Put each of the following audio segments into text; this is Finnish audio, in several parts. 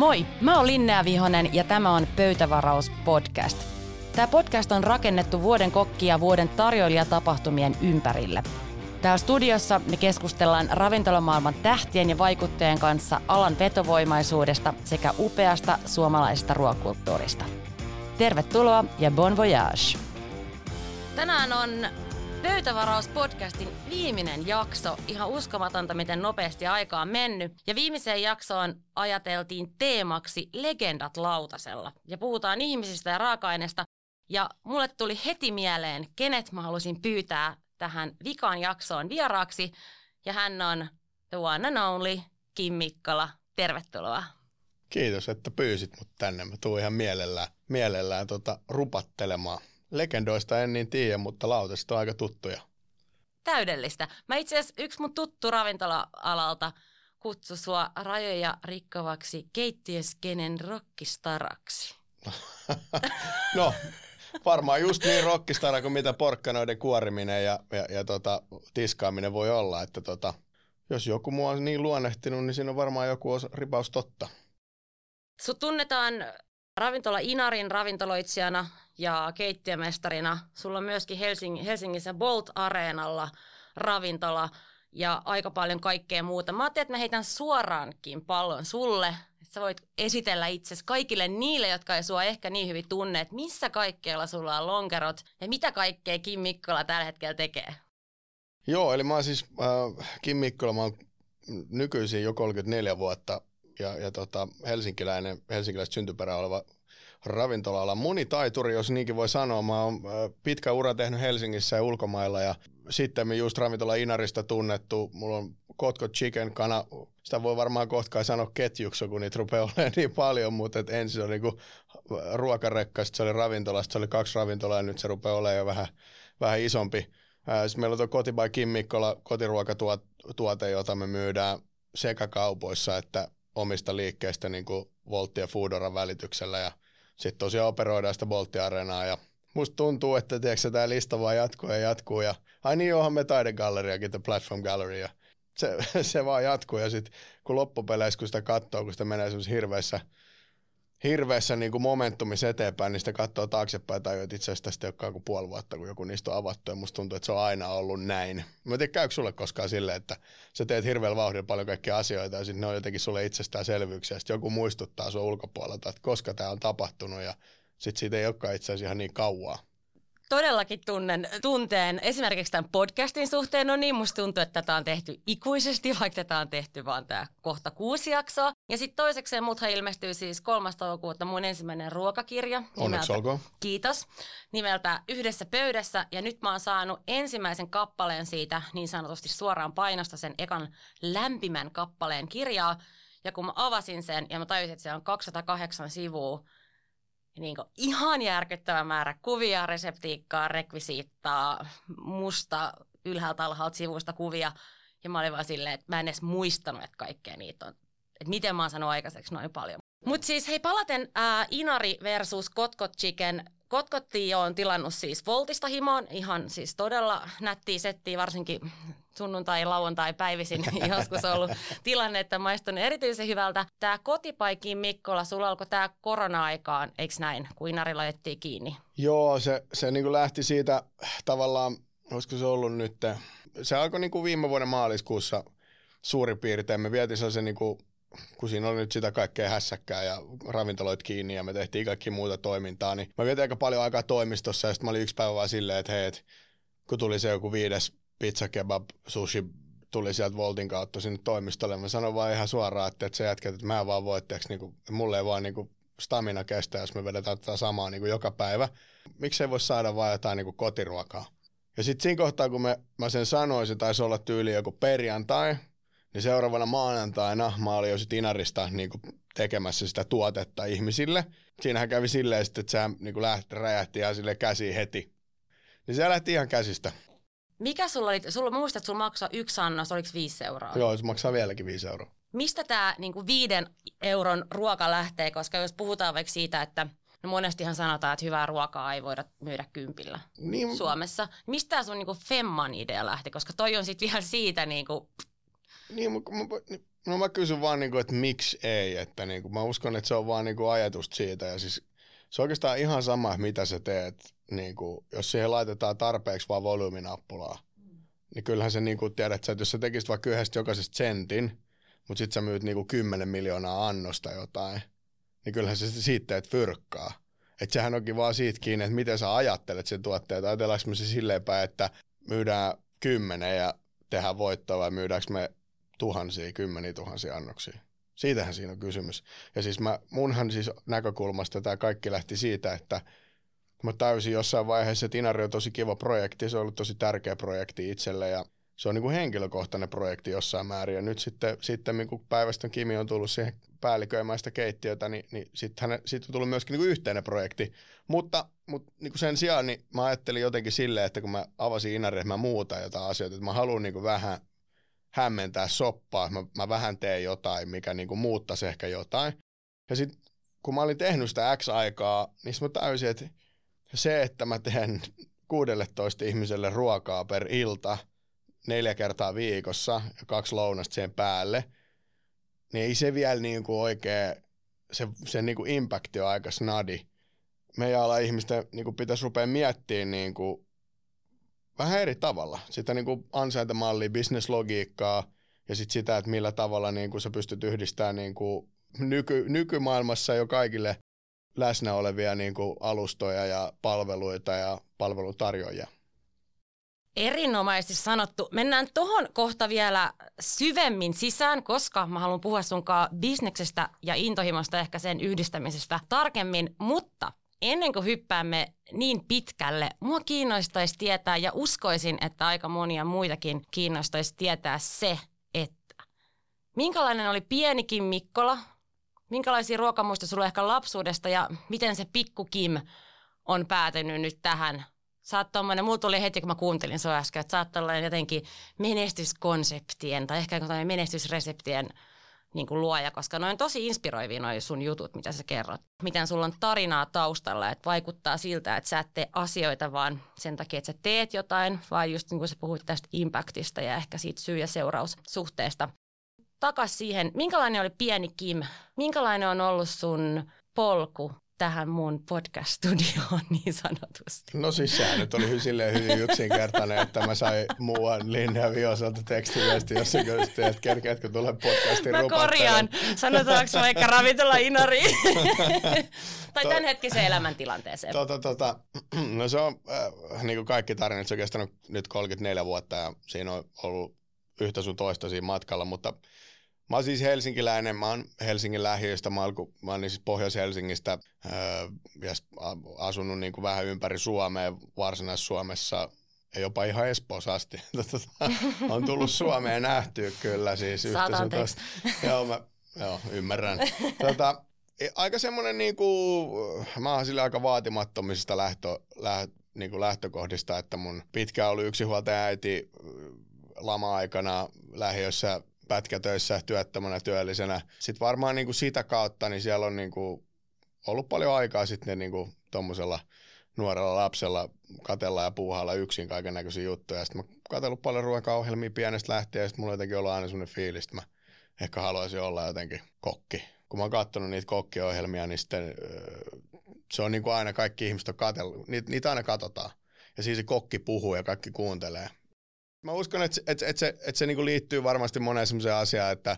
Moi, mä oon Linnea Vihonen ja tämä on Pöytävaraus podcast. Tämä podcast on rakennettu vuoden kokki ja vuoden tarjoilijatapahtumien ympärille. Täällä studiossa me keskustellaan ravintolamaailman tähtien ja vaikuttajien kanssa alan vetovoimaisuudesta sekä upeasta suomalaisesta ruokakulttuurista. Tervetuloa ja bon voyage! Tänään on Pöytävaraus-podcastin viimeinen jakso. Ihan uskomatonta, miten nopeasti aika on mennyt. Ja viimeiseen jaksoon ajateltiin teemaksi legendat lautasella. Ja puhutaan ihmisistä ja raaka-aineista. Ja mulle tuli heti mieleen, kenet mä halusin pyytää tähän vikaan jaksoon vieraaksi. Ja hän on the one and only Kim Mikkala. Tervetuloa. Kiitos, että pyysit mut tänne. Mä tuun ihan mielellään, mielellään tota, rupattelemaan. Legendoista en niin tiedä, mutta lautasta on aika tuttuja. Täydellistä. Mä itse asiassa yksi mun tuttu ravintola-alalta kutsu sua rajoja rikkavaksi keittiöskenen rockistaraksi. no, varmaan just niin rockistara kuin mitä porkkanoiden kuoriminen ja, ja, ja tota, tiskaaminen voi olla. Että tota, jos joku mua on niin luonnehtinut, niin siinä on varmaan joku osa, ripaus totta. Sut tunnetaan ravintola Inarin ravintoloitsijana ja keittiömestarina. Sulla on myöskin Helsing- Helsingissä Bolt Areenalla ravintola ja aika paljon kaikkea muuta. Mä ajattelin, että mä heitän suoraankin pallon sulle. Että sä voit esitellä itsesi kaikille niille, jotka ei sua ehkä niin hyvin tunne, että missä kaikkeella sulla on lonkerot ja mitä kaikkea Kim Mikkola tällä hetkellä tekee. Joo, eli mä oon siis äh, Kim Mikkola, mä oon nykyisin jo 34 vuotta ja, ja tota, helsinkiläinen, helsinkiläistä syntyperä oleva ravintola-alan monitaituri, jos niinkin voi sanoa. Mä oon pitkä ura tehnyt Helsingissä ja ulkomailla ja sitten me just ravintola Inarista tunnettu. Mulla on Kotko Chicken kana, sitä voi varmaan kohta sanoa ketjuksi, kun niitä rupeaa olemaan niin paljon, mutta et ensin se oli niinku ruokarekka, sitten se oli ravintola, sitten se oli kaksi ravintolaa ja nyt se rupeaa olemaan jo vähän, vähän isompi. Sitten meillä on tuo Koti by Kim Mikkola kotiruokatuote, jota me myydään sekä kaupoissa että omista liikkeistä niin kuin Voltti ja Foodoran välityksellä ja sitten tosiaan operoidaan sitä Boltti-areenaa ja musta tuntuu, että tiedätkö, tämä lista vaan jatkuu ja jatkuu ja ai niin onhan me taidegalleriakin, The Platform Gallery ja se, se vaan jatkuu ja sitten kun loppupeleissä kun sitä katsoo, kun sitä menee semmoisessa hirveässä hirveässä niin kuin momentumissa eteenpäin, niin sitä katsoo taaksepäin tai että itse asiassa tästä ei olekaan kuin puoli vuotta, kun joku niistä on avattu ja musta tuntuu, että se on aina ollut näin. Mä en tiedä, käykö sulle koskaan silleen, että sä teet hirveällä vauhdilla paljon kaikkia asioita ja sitten ne on jotenkin sulle itsestäänselvyyksiä ja joku muistuttaa sun ulkopuolelta, että koska tämä on tapahtunut ja sitten siitä ei olekaan itse asiassa ihan niin kauaa todellakin tunnen tunteen esimerkiksi tämän podcastin suhteen. No niin, musta tuntuu, että tätä on tehty ikuisesti, vaikka tätä on tehty vaan tämä kohta kuusi jaksoa. Ja sitten toisekseen muthan ilmestyy siis 3. toukokuuta mun ensimmäinen ruokakirja. Onneksi olkoon. Kiitos. Nimeltä Yhdessä pöydässä. Ja nyt mä oon saanut ensimmäisen kappaleen siitä niin sanotusti suoraan painosta sen ekan lämpimän kappaleen kirjaa. Ja kun mä avasin sen ja mä tajusin, että se on 208 sivua, niin kuin ihan järkyttävä määrä kuvia, reseptiikkaa, rekvisiittaa, musta ylhäältä alhaalta sivusta kuvia. Ja mä olin vaan silleen, että mä en edes muistanut, että kaikkea niitä on. Että miten mä oon saanut aikaiseksi noin paljon. Mutta siis hei, palaten ää, Inari versus Kotkot Chicken. Kotkotti on tilannut siis Voltista himoon, ihan siis todella nättiä settiä, varsinkin sunnuntai, lauantai päivisin joskus ollut tilanne, että maistun erityisen hyvältä. Tämä kotipaikin Mikkola, sulla alkoi tämä korona-aikaan, eikö näin, kun Inari laitettiin kiinni? Joo, se, se niin kuin lähti siitä tavallaan, olisiko se ollut nyt, se alkoi niin kuin viime vuoden maaliskuussa suurin piirtein. Me vietiin sellaisen niin kuin kun siinä oli nyt sitä kaikkea hässäkkää ja ravintoloit kiinni ja me tehtiin kaikki muuta toimintaa, niin mä vietin aika paljon aikaa toimistossa ja sitten mä olin yksi päivä vaan silleen, että hei, et, kun tuli se joku viides pizza kebab sushi tuli sieltä Voltin kautta sinne toimistolle. Mä sanoin vaan ihan suoraan, että, että se jätket, että mä vaan voi, että niin mulle ei vaan niin kuin stamina kestää, jos me vedetään tätä samaa niin kuin joka päivä. Miksei voi saada vaan jotain niin kuin kotiruokaa? Ja sitten siinä kohtaa, kun me, mä sen sanoin, se taisi olla tyyli joku perjantai, niin seuraavana maanantaina mä olin jo sit Inarista niin kuin tekemässä sitä tuotetta ihmisille. Siinähän kävi silleen, että se niin lähti, räjähti ihan sille käsi heti. Niin se lähti ihan käsistä. Mikä sulla oli, sulla, muistat, että sulla maksaa yksi annos, oliko viisi euroa? Joo, se maksaa vieläkin viisi euroa. Mistä tämä niinku viiden euron ruoka lähtee, koska jos puhutaan vaikka siitä, että No monestihan sanotaan, että hyvää ruokaa ei voida myydä kympillä niin. Suomessa. Mistä sun niinku Femman idea lähti? Koska toi on sitten vielä siitä niinku... Niin, mä, mä, no mä kysyn vaan, niin kuin, että miksi ei. Että niin kuin, mä uskon, että se on vaan niin kuin ajatus siitä. Ja siis se on oikeastaan ihan sama, mitä sä teet. Niin kuin, jos siihen laitetaan tarpeeksi vaan volyyminappulaa, mm. niin kyllähän se niin kuin tiedät, että jos sä tekisit vaikka yhdestä jokaisesta sentin, mutta sitten sä myyt niin kuin 10 miljoonaa annosta jotain, niin kyllähän se siitä teet fyrkkaa. Että sehän onkin vaan siitä kiinni, että miten sä ajattelet sen tuotteen. Ajatellaanko me se silleen päin, että myydään kymmenen ja tehdään voittoa vai myydäänkö me tuhansia, kymmeniä tuhansia annoksia. Siitähän siinä on kysymys. Ja siis mä, munhan siis näkökulmasta tämä kaikki lähti siitä, että mä täysin jossain vaiheessa, että Inari on tosi kiva projekti, se on ollut tosi tärkeä projekti itselle ja se on niin kuin henkilökohtainen projekti jossain määrin. Ja nyt sitten, sitten kun Päivästön Kimi on tullut siihen päälliköimään sitä keittiötä, niin, niin sitten sit on tullut myöskin niin kuin yhteinen projekti. Mutta, mutta niin kuin sen sijaan niin mä ajattelin jotenkin silleen, että kun mä avasin Inari, että mä muutan jotain asioita, että mä haluan niin kuin vähän hämmentää soppaa, mä, mä vähän teen jotain, mikä niin kuin muuttaisi ehkä jotain. Ja sitten kun mä olin tehnyt sitä X aikaa, niin mä täysin, että se, että mä teen 16 ihmiselle ruokaa per ilta – neljä kertaa viikossa ja kaksi lounasta sen päälle, niin ei se vielä niin kuin oikein, se, se niin kuin impacti on aika snadi. Meidän ala ihmisten niin kuin pitäisi rupea miettimään niin kuin vähän eri tavalla. Sitä niin kuin ansaintamallia, bisneslogiikkaa ja sitten sitä, että millä tavalla niin kuin sä pystyt yhdistämään niin kuin nyky, nykymaailmassa jo kaikille läsnä olevia niin kuin alustoja ja palveluita ja palvelutarjoajia. Erinomaisesti sanottu. Mennään tuohon kohta vielä syvemmin sisään, koska mä haluan puhua sunkaan bisneksestä ja intohimosta ehkä sen yhdistämisestä tarkemmin, mutta ennen kuin hyppäämme niin pitkälle, mua kiinnostaisi tietää ja uskoisin, että aika monia muitakin kiinnostaisi tietää se, että minkälainen oli pienikin Mikkola, minkälaisia ruokamuista sulla ehkä lapsuudesta ja miten se pikku Kim on päätynyt nyt tähän. Sä oot tommonen, mulla tuli heti kun mä kuuntelin sua äsken, että sä oot jotenkin menestyskonseptien tai ehkä jotain menestysreseptien niin kuin luoja, koska noin tosi inspiroivia noin sun jutut, mitä sä kerrot. Miten sulla on tarinaa taustalla, että vaikuttaa siltä, että sä et tee asioita vaan sen takia, että sä teet jotain, vaan just niin kuin sä puhuit tästä impactista ja ehkä siitä syy- ja seuraussuhteesta. Takas siihen, minkälainen oli pieni Kim? Minkälainen on ollut sun polku tähän mun podcast-studioon niin sanotusti? No siis sehän nyt oli silleen hyvin yksinkertainen, että mä sain muuan Linnea Viosalta tekstiviesti, jossa kysyttiin, että kerkeätkö tulla podcastin Mä korjaan. Sanotaanko vaikka ravintola Inari? tai tämän hetkisen elämäntilanteeseen. Tota, tota, no se on, äh, niin kuin kaikki tarinat, se on kestänyt nyt 34 vuotta ja siinä on ollut yhtä sun toista siinä matkalla, mutta Mä oon siis helsinkiläinen, mä oon Helsingin lähiöistä, mä, oon, mä oon siis Pohjois-Helsingistä öö, ja asunut niin kuin vähän ympäri Suomea, Varsinais-Suomessa ja jopa ihan Espoossa asti. Tota, on tullut Suomeen nähtyä kyllä siis yhtä sun tosta. Joo, mä, joo, ymmärrän. Tota, aika semmoinen niin kuin, mä oon sille aika vaatimattomista lähtö, läht, niin kuin lähtökohdista, että mun pitkään oli yksinhuoltaja äiti lama-aikana lähiössä pätkätöissä työttömänä työllisenä. Sitten varmaan niin kuin sitä kautta niin siellä on niin kuin ollut paljon aikaa sitten niin kuin tuommoisella nuorella lapsella katella ja puuhailla yksin kaiken näköisiä juttuja. Sitten mä katsellut paljon ruokaohjelmia pienestä lähtien ja sitten mulla jotenkin ollut aina sellainen fiilis, että mä ehkä haluaisin olla jotenkin kokki. Kun mä oon katsonut niitä kokkiohjelmia, niin sitten se on niin kuin aina kaikki ihmiset on katsellut. Niitä, niitä aina katsotaan. Ja siis se kokki puhuu ja kaikki kuuntelee. Mä uskon, että, että, että se, että se niin liittyy varmasti moneen sellaiseen asiaan, että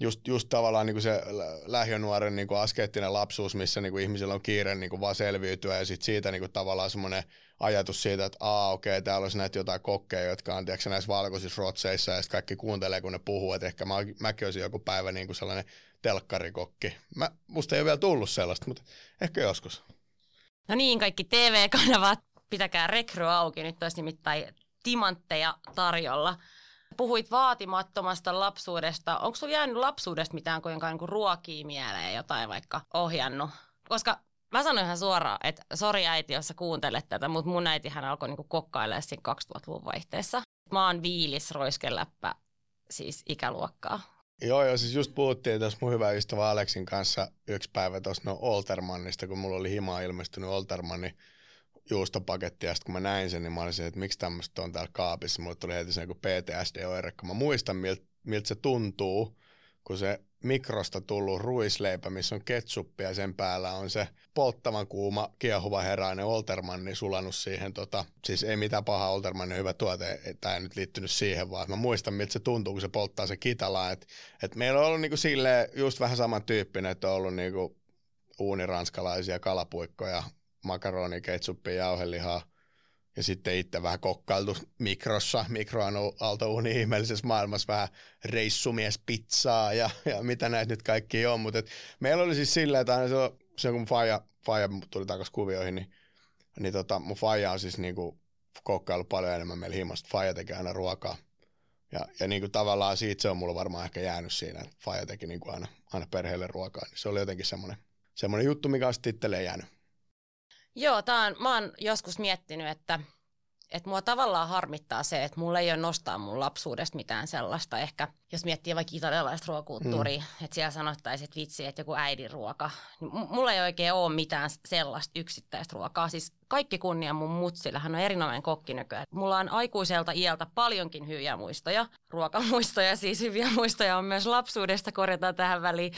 just, just tavallaan niin kuin se lähiönuoren niin kuin askeettinen lapsuus, missä niin kuin ihmisillä on kiire niin kuin vaan selviytyä ja sitten siitä niin kuin tavallaan semmoinen ajatus siitä, että aa okei, okay, täällä olisi näitä jotain kokkeja, jotka on tiedätkö, näissä valkoisissa rotseissa ja sitten kaikki kuuntelee, kun ne puhuu, että ehkä mä, mäkin olisin joku päivä niin kuin sellainen telkkarikokki. Mä, musta ei ole vielä tullut sellaista, mutta ehkä joskus. No niin, kaikki TV-kanavat, pitäkää rekry auki, nyt olisi nimittäin timantteja tarjolla. Puhuit vaatimattomasta lapsuudesta. Onko sinulla jäänyt lapsuudesta mitään kuinka niin ruokia mieleen jotain vaikka ohjannut? Koska mä sanoin ihan suoraan, että sori äiti, jos sä kuuntelet tätä, mutta mun äitihän alkoi niin kokkailemaan siinä 2000-luvun vaihteessa. Mä oon viilis roiskeläppä, siis ikäluokkaa. Joo, joo, siis just puhuttiin tuossa mun hyvä ystävä Aleksin kanssa yksi päivä tuossa no Oltermannista, kun mulla oli himaa ilmestynyt Oltermanni juustopaketti, ja sitten kun mä näin sen, niin mä olisin, että miksi tämmöistä on täällä kaapissa. Mulle tuli heti se PTSD-oire, kun mä muistan, miltä miltä se tuntuu, kun se mikrosta tullut ruisleipä, missä on ketsuppia ja sen päällä on se polttavan kuuma, kiehuva heräinen Oltermanni sulannut siihen. Tota, siis ei mitään pahaa, Oltermanni hyvä tuote, tämä ei nyt liittynyt siihen, vaan mä muistan, miltä se tuntuu, kun se polttaa se kitala. Et, et meillä on ollut niinku silleen just vähän samantyyppinen, että on ollut niinku uuniranskalaisia kalapuikkoja, makaroni, ketsuppia, jauhelihaa, ja sitten itse vähän kokkailtu mikrossa, mikro on aaltouuni ihmeellisessä maailmassa vähän reissumies pizzaa ja, ja mitä näitä nyt kaikki on, mutta meillä oli siis silleen, että aina se, se kun faija, faija tuli takaisin kuvioihin, niin, niin tota, mun faija on siis niinku kokkailu paljon enemmän meillä himasta, faija tekee aina ruokaa. Ja, ja niinku tavallaan siitä se on mulla varmaan ehkä jäänyt siinä, että faija teki niinku aina, aina perheelle ruokaa, niin se oli jotenkin semmoinen, semmoinen juttu, mikä on sitten jäänyt. Joo, tää on, mä oon joskus miettinyt, että että mua tavallaan harmittaa se, että mulla ei ole nostaa mun lapsuudesta mitään sellaista. Ehkä jos miettii vaikka italialaista ruokakulttuuria, mm. että siellä sanottaisiin, että vitsi, että joku äidin ruoka. Niin mulla ei oikein ole mitään sellaista yksittäistä ruokaa. Siis kaikki kunnia mun mutsille, hän on erinomainen kokki nykyään. Mulla on aikuiselta iältä paljonkin hyviä muistoja, ruokamuistoja, siis hyviä muistoja on myös lapsuudesta, korjataan tähän väliin,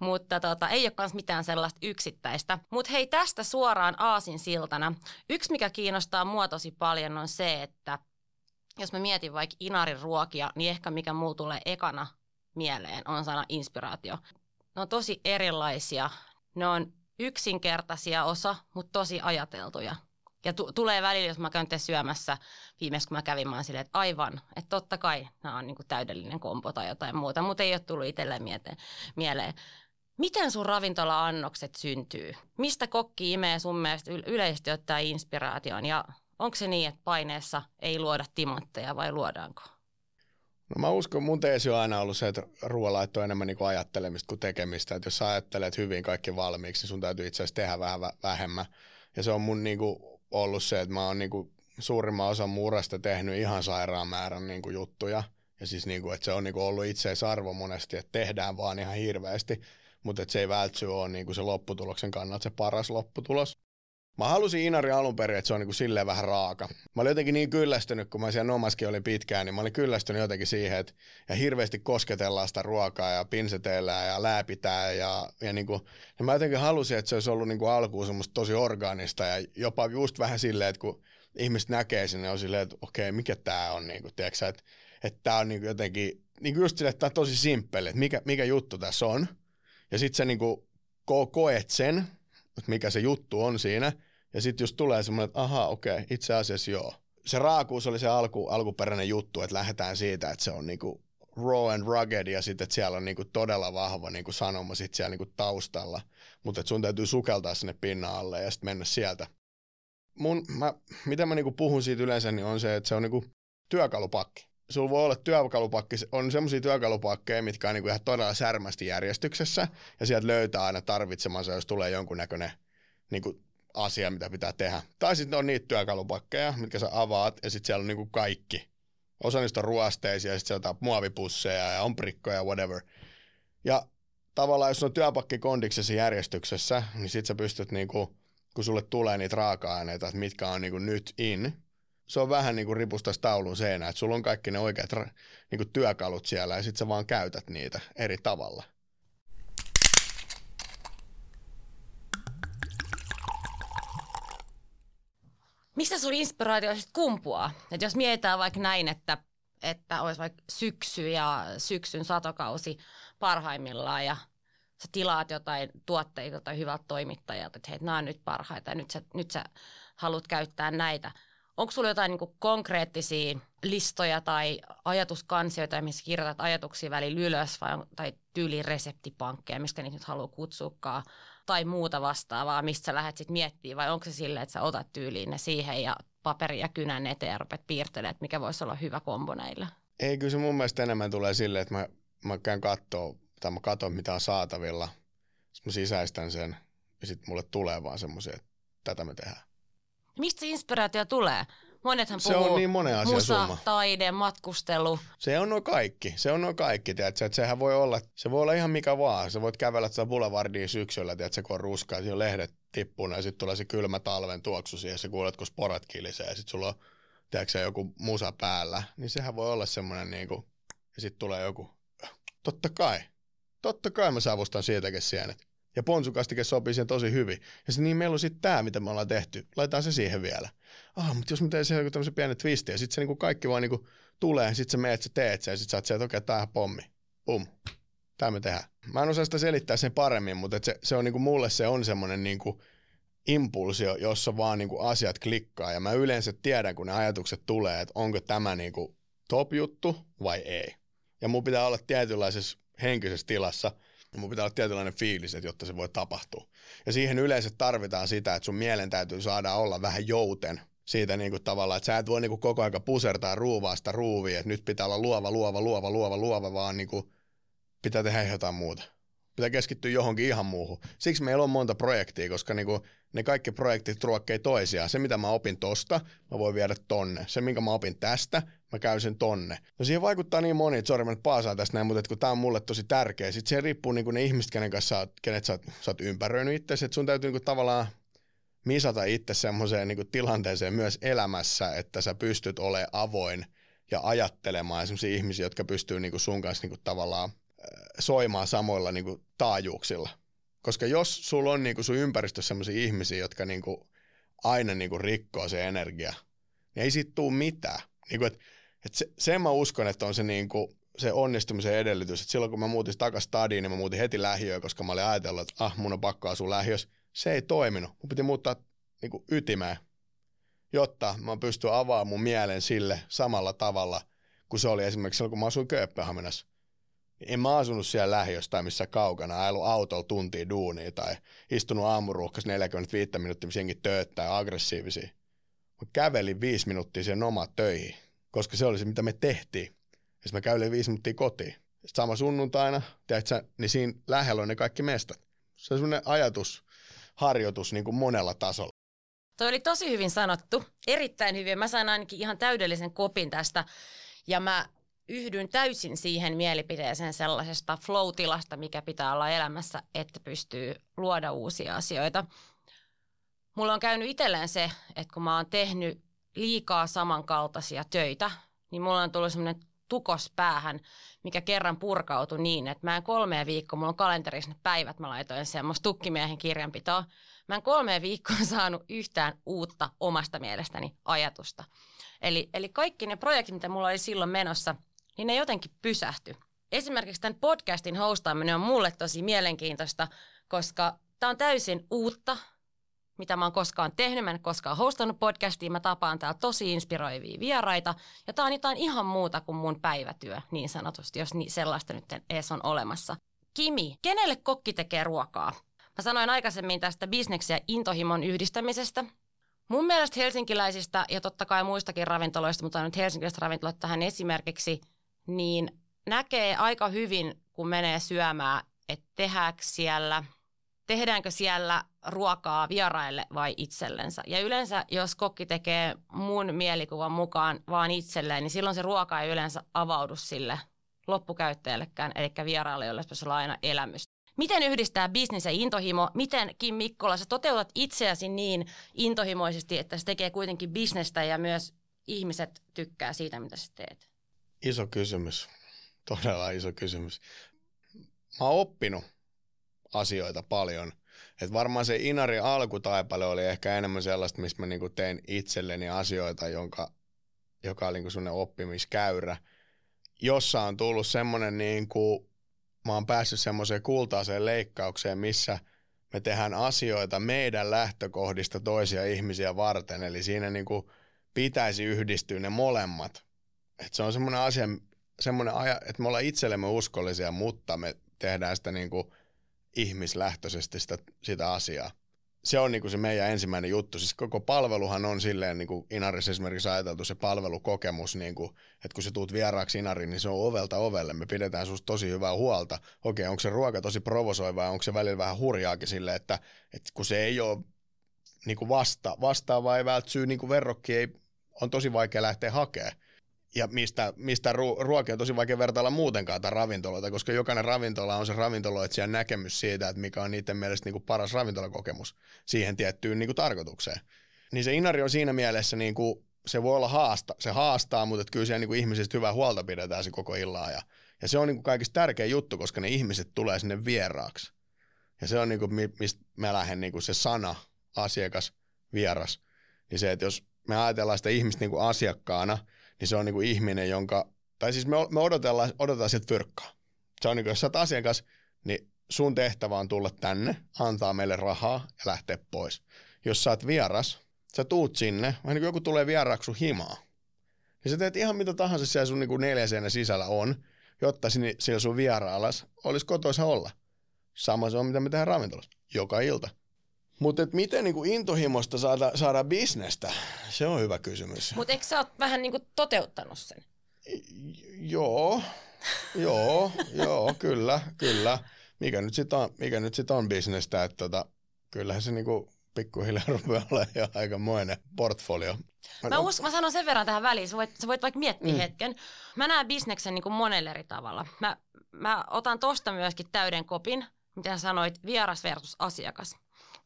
mutta tota, ei ole myös mitään sellaista yksittäistä. Mutta hei, tästä suoraan aasin siltana. Yksi, mikä kiinnostaa mua tosi paljon, on se, että jos mä mietin vaikka Inarin ruokia, niin ehkä mikä mulla tulee ekana mieleen on sana inspiraatio. Ne on tosi erilaisia. Ne on yksinkertaisia osa, mutta tosi ajateltuja. Ja t- tulee välillä, jos mä käyn syömässä, viimeis kun mä kävin, mä oon silleen, että aivan, että totta kai nämä on niinku täydellinen kompo tai jotain muuta, mutta ei ole tullut itselleen mieleen. Miten sun ravintola-annokset syntyy? Mistä kokki imee sun mielestä yleisesti ottaa inspiraation ja onko se niin, että paineessa ei luoda timantteja vai luodaanko? No mä uskon, mun teesi on aina ollut se, että ruoanlaitto on enemmän niin kuin ajattelemista kuin tekemistä. Että jos sä ajattelet hyvin kaikki valmiiksi, niin sun täytyy itse asiassa tehdä vähän vähemmän. Ja se on mun niin kuin ollut se, että mä oon niin kuin suurimman osan muurasta tehnyt ihan sairaan määrän niin kuin juttuja. Ja siis niin kuin, että se on niin kuin ollut itseisarvo monesti, että tehdään vaan ihan hirveästi. Mutta että se ei vältsy ole niin kuin se lopputuloksen kannalta se paras lopputulos. Mä halusin Inari alun perin, että se on niin kuin silleen vähän raaka. Mä olin jotenkin niin kyllästynyt, kun mä siellä Nomaskin olin pitkään, niin mä olin kyllästynyt jotenkin siihen, että ja hirveästi kosketellaan sitä ruokaa ja pinseteillään ja lääpitään. Ja, ja, niin kuin, ja mä jotenkin halusin, että se olisi ollut niin kuin alkuun semmoista tosi orgaanista ja jopa just vähän silleen, että kun ihmiset näkee sinne, on silleen, että okei, mikä tää on, niin kuin, tiedätkö, että, että tää on niin kuin jotenkin, niin kuin just silleen, että tää on tosi simppeli, että mikä, mikä juttu tässä on. Ja sitten sä niin kuin koet sen, että mikä se juttu on siinä – ja sitten just tulee semmoinen, että aha, okei, okay, itse asiassa joo. Se raakuus oli se alku, alkuperäinen juttu, että lähdetään siitä, että se on niinku raw and rugged ja sitten, että siellä on niinku todella vahva niinku sanoma sit siellä niinku taustalla. Mutta sun täytyy sukeltaa sinne pinnan alle ja sitten mennä sieltä. Mun, mä, mitä mä niinku puhun siitä yleensä, niin on se, että se on niinku työkalupakki. Sulla voi olla työkalupakki, on semmoisia työkalupakkeja, mitkä on niinku ihan todella särmästi järjestyksessä, ja sieltä löytää aina tarvitsemansa, jos tulee jonkunnäköinen niinku asia, mitä pitää tehdä. Tai sitten on niitä työkalupakkeja, mitkä sä avaat, ja sitten siellä on niinku kaikki. Osa niistä on ruosteisia, ja sitten siellä on muovipusseja, ja on prikkoja, ja whatever. Ja tavallaan, jos on työpakki kondiksessa järjestyksessä, niin sitten sä pystyt, niinku, kun sulle tulee niitä raaka-aineita, että mitkä on niinku nyt in, se on vähän niin kuin ripustas taulun seinä, että sulla on kaikki ne oikeat niin kuin työkalut siellä ja sitten sä vaan käytät niitä eri tavalla. Mistä sun inspiraatio sitten kumpuaa? Et jos mietitään vaikka näin, että, että olisi vaikka syksy ja syksyn satokausi parhaimmillaan ja sä tilaat jotain tuotteita tai hyvältä toimittajalta, että hei, nämä on nyt parhaita ja nyt sä, nyt sä haluat käyttää näitä. Onko sulla jotain niin konkreettisia listoja tai ajatuskansioita, missä kirjoitat ajatuksia välillä ylös vai, tai tyyli reseptipankkeja, mistä niitä nyt haluaa kutsukaan? Tai muuta vastaavaa, mistä sä lähdet sitten miettimään, vai onko se silleen, että sä otat tyyliin ne siihen ja paperi ja kynän eteen ja rupeat piirtelemään, että mikä voisi olla hyvä kombo näillä? Ei, kyllä se mun mielestä enemmän tulee silleen, että mä, mä käyn kattoo, tai mä katson mitä on saatavilla, sitten mä sisäistän sen ja sitten mulle tulee vaan semmoisia, että tätä me tehdään. Mistä se inspiraatio tulee? Monethan se on niin monen asia musa, summa. taide, matkustelu. Se on noin kaikki. Se on noin kaikki, tiedätkö? Että sehän voi olla, se voi olla ihan mikä vaan. Sä voit kävellä tätä boulevardia syksyllä, tiedätkö, kun on ruskaa, siinä on lehdet tippuna ja sitten tulee se kylmä talven tuoksu siihen ja sä kuulet, kun sporat kilisee ja sitten sulla on, tiedätkö, joku musa päällä. Niin sehän voi olla semmoinen niinku, Ja sitten tulee joku, totta kai, totta kai mä savustan siitäkin sienet. Ja ponsukastike sopii siihen tosi hyvin. Ja se, niin meillä on sitten tämä, mitä me ollaan tehty. Laitetaan se siihen vielä. Ah, mutta jos me teemme siihen tämmöisen pienen twistin, ja sitten se niinku kaikki vaan niinku tulee, sitten sä meet, sä teet sen, ja sitten sä oot sieltä, okei, okay, on pommi. Pum. Tämä me tehdään. Mä en osaa sitä selittää sen paremmin, mutta se, se on niinku, mulle se on semmoinen niinku, impulsio, jossa vaan niinku asiat klikkaa. Ja mä yleensä tiedän, kun ne ajatukset tulee, että onko tämä niinku top juttu vai ei. Ja mun pitää olla tietynlaisessa henkisessä tilassa, mun pitää olla tietynlainen fiilis, että jotta se voi tapahtua. Ja siihen yleensä tarvitaan sitä, että sun mielen täytyy saada olla vähän jouten siitä niin kuin tavallaan, että sä et voi niin kuin koko aika pusertaa ruuvaasta ruuvia, että nyt pitää olla luova, luova, luova, luova, luova, vaan niin kuin pitää tehdä jotain muuta. Pitää keskittyä johonkin ihan muuhun. Siksi meillä on monta projektia, koska niin kuin ne kaikki projektit ruokkee toisiaan. Se, mitä mä opin tosta, mä voin viedä tonne. Se, minkä mä opin tästä, mä käyn sen tonne. No siihen vaikuttaa niin moni, että sori mä nyt paasaan tästä näin, mutta kun tää on mulle tosi tärkeä. Sitten se riippuu niin kuin ne ihmiset, kenen kanssa sä oot, kenet sä oot, sä oot ympäröinyt itse, sun täytyy niin kuin tavallaan misata itse semmoiseen niin tilanteeseen myös elämässä, että sä pystyt olemaan avoin ja ajattelemaan sellaisia ihmisiä, jotka pystyy niin kuin sun kanssa niin kuin tavallaan soimaan samoilla niin kuin taajuuksilla. Koska jos sulla on niin kuin sun ympäristössä sellaisia ihmisiä, jotka niin kuin aina niin kuin rikkoo se energia, niin ei siitä tule mitään. Niin kuin, että, että se, sen mä uskon, että on se, niin kuin, se onnistumisen edellytys. Että silloin kun mä muutin takaisin stadiin, niin mä muutin heti lähiöön, koska mä olin ajatellut, että ah, mun on pakko asua lähiössä. Se ei toiminut. Mun piti muuttaa niin kuin ytimeen, jotta mä pystyn avaamaan mun mielen sille samalla tavalla, kuin se oli esimerkiksi silloin, kun mä asuin Kööpenhaminassa en mä asunut siellä lähiössä tai missä kaukana, ajellut autolla tuntia duunia tai istunut aamuruuhkas 45 minuuttia, missä jengi tööttää aggressiivisia. Mä kävelin viisi minuuttia sen omaan töihin, koska se oli se, mitä me tehtiin. Ja mä kävelin viisi minuuttia kotiin. Sitten sama sunnuntaina, tiedätkö, niin siinä lähellä on ne kaikki mestat. Se on semmoinen ajatus, harjoitus niin kuin monella tasolla. Toi oli tosi hyvin sanottu, erittäin hyvin. Mä sain ainakin ihan täydellisen kopin tästä. Ja mä yhdyn täysin siihen mielipiteeseen sellaisesta flow-tilasta, mikä pitää olla elämässä, että pystyy luoda uusia asioita. Mulla on käynyt itselleen se, että kun mä oon tehnyt liikaa samankaltaisia töitä, niin mulla on tullut semmoinen tukos päähän, mikä kerran purkautui niin, että mä en kolmea viikkoa, mulla on kalenterissa ne päivät, mä laitoin semmoista tukkimiehen kirjanpitoa. Mä en kolmea viikkoa saanut yhtään uutta omasta mielestäni ajatusta. Eli, eli kaikki ne projektit, mitä mulla oli silloin menossa – niin ne jotenkin pysähty. Esimerkiksi tämän podcastin hostaaminen on mulle tosi mielenkiintoista, koska tämä on täysin uutta, mitä mä oon koskaan tehnyt. Mä en koskaan hostannut podcastia, mä tapaan täällä tosi inspiroivia vieraita. Ja tämä on jotain ihan muuta kuin mun päivätyö, niin sanotusti, jos niin sellaista nyt edes on olemassa. Kimi, kenelle kokki tekee ruokaa? Mä sanoin aikaisemmin tästä bisneksen ja intohimon yhdistämisestä. Mun mielestä helsinkiläisistä ja totta kai muistakin ravintoloista, mutta nyt helsinkiläiset ravintolat tähän esimerkiksi – niin näkee aika hyvin, kun menee syömään, että tehdäänkö siellä, tehdäänkö siellä ruokaa vieraille vai itsellensä. Ja yleensä, jos kokki tekee mun mielikuvan mukaan vaan itselleen, niin silloin se ruoka ei yleensä avaudu sille loppukäyttäjällekään, eli vieraalle, jolle pitäisi olla aina elämys. Miten yhdistää bisnes ja intohimo? Miten, Kim Mikkola, sä toteutat itseäsi niin intohimoisesti, että se tekee kuitenkin bisnestä ja myös ihmiset tykkää siitä, mitä sä teet? Iso kysymys. Todella iso kysymys. Mä oon oppinut asioita paljon. Et varmaan se Inari alkutaipale oli ehkä enemmän sellaista, missä mä niinku tein itselleni asioita, jonka, joka oli niinku sellainen oppimiskäyrä. Jossa on tullut semmoinen, niinku, mä oon päässyt semmoiseen kultaiseen leikkaukseen, missä me tehdään asioita meidän lähtökohdista toisia ihmisiä varten. Eli siinä niinku pitäisi yhdistyä ne molemmat että se on semmoinen asia, semmoinen aja, että me ollaan itsellemme uskollisia, mutta me tehdään sitä niin kuin ihmislähtöisesti sitä, sitä asiaa. Se on niin kuin se meidän ensimmäinen juttu. Siis koko palveluhan on silleen, niin kuin Inarissa esimerkiksi ajateltu se palvelukokemus, niin kuin, että kun sä tuut vieraaksi Inariin, niin se on ovelta ovelle. Me pidetään susta tosi hyvää huolta. Okei, onko se ruoka tosi provosoiva ja onko se välillä vähän hurjaakin silleen, että, että kun se ei ole niin kuin vasta, vastaava ei vältsyy, niin kuin verrokki ei, on tosi vaikea lähteä hakemaan ja mistä, mistä ru- ruokia on tosi vaikea vertailla muutenkaan tai ravintoloita, koska jokainen ravintola on se ravintoloitsijan näkemys siitä, että mikä on niiden mielestä niin kuin paras ravintolakokemus siihen tiettyyn niin kuin tarkoitukseen. Niin se Inari on siinä mielessä niin kuin se voi olla haasta, se haastaa, mutta että kyllä siellä niin kuin ihmisistä hyvää huolta pidetään se koko illaa. Ja, ja se on niin kuin kaikista tärkein juttu, koska ne ihmiset tulee sinne vieraaksi. Ja se on niin kuin, mistä mä lähden niin kuin se sana, asiakas, vieras. Niin se, että jos me ajatellaan sitä ihmistä niin kuin asiakkaana, niin se on niin kuin ihminen, jonka, tai siis me, me odotellaan, odotetaan sieltä fyrkkaa. Se on niin kuin, jos sä oot asiakas, niin sun tehtävä on tulla tänne, antaa meille rahaa ja lähteä pois. Jos sä oot vieras, sä tuut sinne, vähän niin kuin joku tulee vieraaksi himaa. Niin sä teet ihan mitä tahansa siellä sun niin neljä sisällä on, jotta sinne, siellä sun vieraalas olisi kotoisa olla. Sama se on, mitä me tehdään ravintolassa. Joka ilta. Mutta miten niinku intohimosta saada, saada bisnestä, se on hyvä kysymys. Mutta eikö sä oot vähän niinku toteuttanut sen? joo, joo, joo, kyllä, kyllä. Mikä nyt sitten on, mikä nyt sit on bisnestä, että tota, kyllähän se niinku pikkuhiljaa rupeaa olemaan jo aikamoinen portfolio. Mä, usk, mä sanon sen verran tähän väliin, sä voit, sä voit vaikka miettiä mm. hetken. Mä näen bisneksen niin kuin monella eri tavalla. Mä, mä otan tosta myöskin täyden kopin, mitä sanoit, vieras versus asiakas.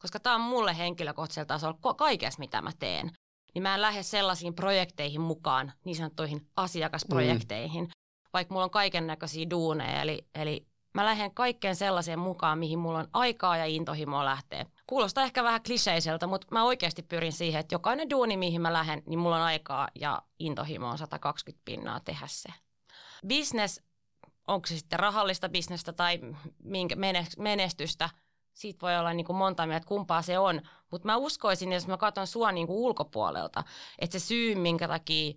Koska tämä on mulle henkilökohtaisella tasolla kaikessa, mitä mä teen. Niin mä en lähde sellaisiin projekteihin mukaan, niin sanottuihin asiakasprojekteihin, mm. vaikka mulla on kaiken näköisiä duuneja. Eli, eli mä lähden kaikkeen sellaiseen mukaan, mihin mulla on aikaa ja intohimoa lähteä. Kuulostaa ehkä vähän kliseiseltä, mutta mä oikeasti pyrin siihen, että jokainen duuni, mihin mä lähden, niin mulla on aikaa ja intohimoa 120 pinnaa tehdä se. Business, onko se sitten rahallista bisnestä tai minkä menestystä, siitä voi olla niin kuin monta mieltä, kumpaa se on. Mutta mä uskoisin, jos mä katson sua niin kuin ulkopuolelta, että se syy, minkä takia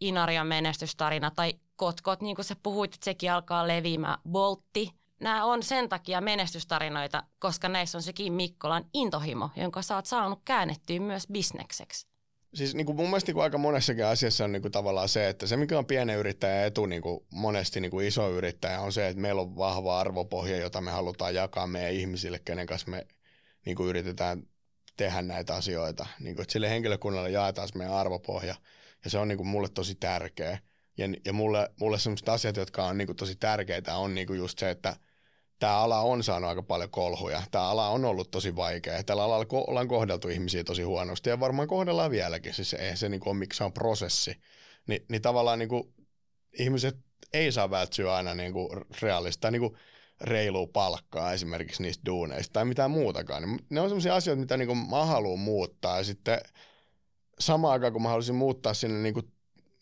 Inarian menestystarina tai Kotkot, niin kuin sä puhuit, että sekin alkaa leviämään, Boltti, nämä on sen takia menestystarinoita, koska näissä on sekin Mikkolan intohimo, jonka sä oot saanut käännettyä myös bisnekseksi. Siis niin kuin mun mielestä niin kuin aika monessakin asiassa on niin kuin tavallaan se, että se mikä on pienen yrittäjän etu niin kuin monesti niin kuin iso yrittäjä on se, että meillä on vahva arvopohja, jota me halutaan jakaa meidän ihmisille, kenen kanssa me niin kuin yritetään tehdä näitä asioita. Niin kuin, että sille henkilökunnalle jaetaan meidän arvopohja ja se on niin kuin mulle tosi tärkeä. Ja, ja mulle, mulle sellaiset asiat, jotka on niin kuin tosi tärkeitä, on niin kuin just se, että – tämä ala on saanut aika paljon kolhuja. Tämä ala on ollut tosi vaikea. Tällä alalla ollaan kohdeltu ihmisiä tosi huonosti ja varmaan kohdellaan vieläkin. Siis eihän se niin kuin miksi on prosessi. Ni, niin tavallaan niin kuin, ihmiset ei saa välttyä aina niin kuin realista niin kuin reilua palkkaa esimerkiksi niistä duuneista tai mitään muutakaan. Niin ne on sellaisia asioita, mitä niin kuin mä haluan muuttaa ja sitten samaan aikaan, kun mä haluaisin muuttaa sinne niin kuin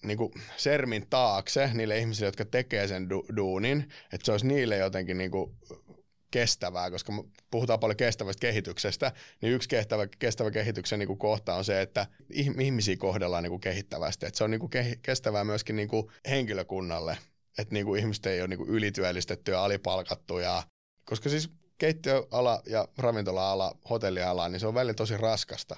niin kuin sermin taakse niille ihmisille, jotka tekee sen du- duunin, että se olisi niille jotenkin niin kuin kestävää, koska puhutaan paljon kestävästä kehityksestä, niin yksi kestävä, kestävä kehityksen niin kuin kohta on se, että ihmisiä kohdellaan niin kuin kehittävästi. Että se on niin kuin kestävää myöskin niin kuin henkilökunnalle, että niin kuin ihmiset ei ole niin kuin ylityöllistetty ja alipalkattuja, koska siis keittiöala ja ravintola-ala, hotelliala, niin se on välillä tosi raskasta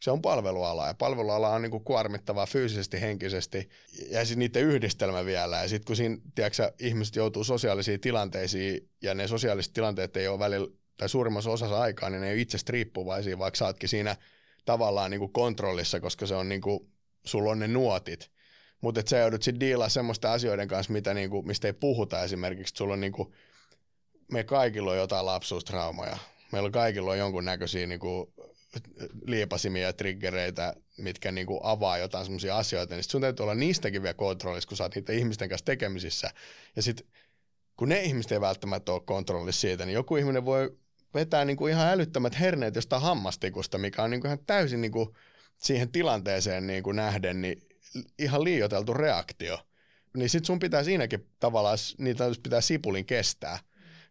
se on palveluala ja palveluala on niin kuin kuormittavaa fyysisesti, henkisesti ja sitten niiden yhdistelmä vielä. Ja sitten kun siinä, tiedätkö, ihmiset joutuu sosiaalisiin tilanteisiin ja ne sosiaaliset tilanteet ei ole välillä tai suurimmassa osassa aikaa, niin ne ei ole itsestä riippuvaisia, vaikka sä ootkin siinä tavallaan niin kuin kontrollissa, koska se on niin kuin, sulla on ne nuotit. Mutta sä joudut sitten diilaa semmoista asioiden kanssa, mitä niinku, mistä ei puhuta esimerkiksi. Sulla on niinku, me kaikilla on jotain lapsuustraumoja. Meillä kaikilla on jonkun näköisiä niinku, liepasimia ja triggereitä, mitkä niin kuin avaa jotain semmoisia asioita, niin sun täytyy olla niistäkin vielä kontrollissa, kun sä oot niiden ihmisten kanssa tekemisissä. Ja sitten kun ne ihmiset ei välttämättä ole kontrollissa siitä, niin joku ihminen voi vetää niin kuin ihan älyttömät herneet jostain hammastikusta, mikä on niin kuin ihan täysin niin kuin siihen tilanteeseen niin kuin nähden niin ihan liioteltu reaktio. Niin sit sun pitää siinäkin tavallaan, niitä pitää sipulin kestää.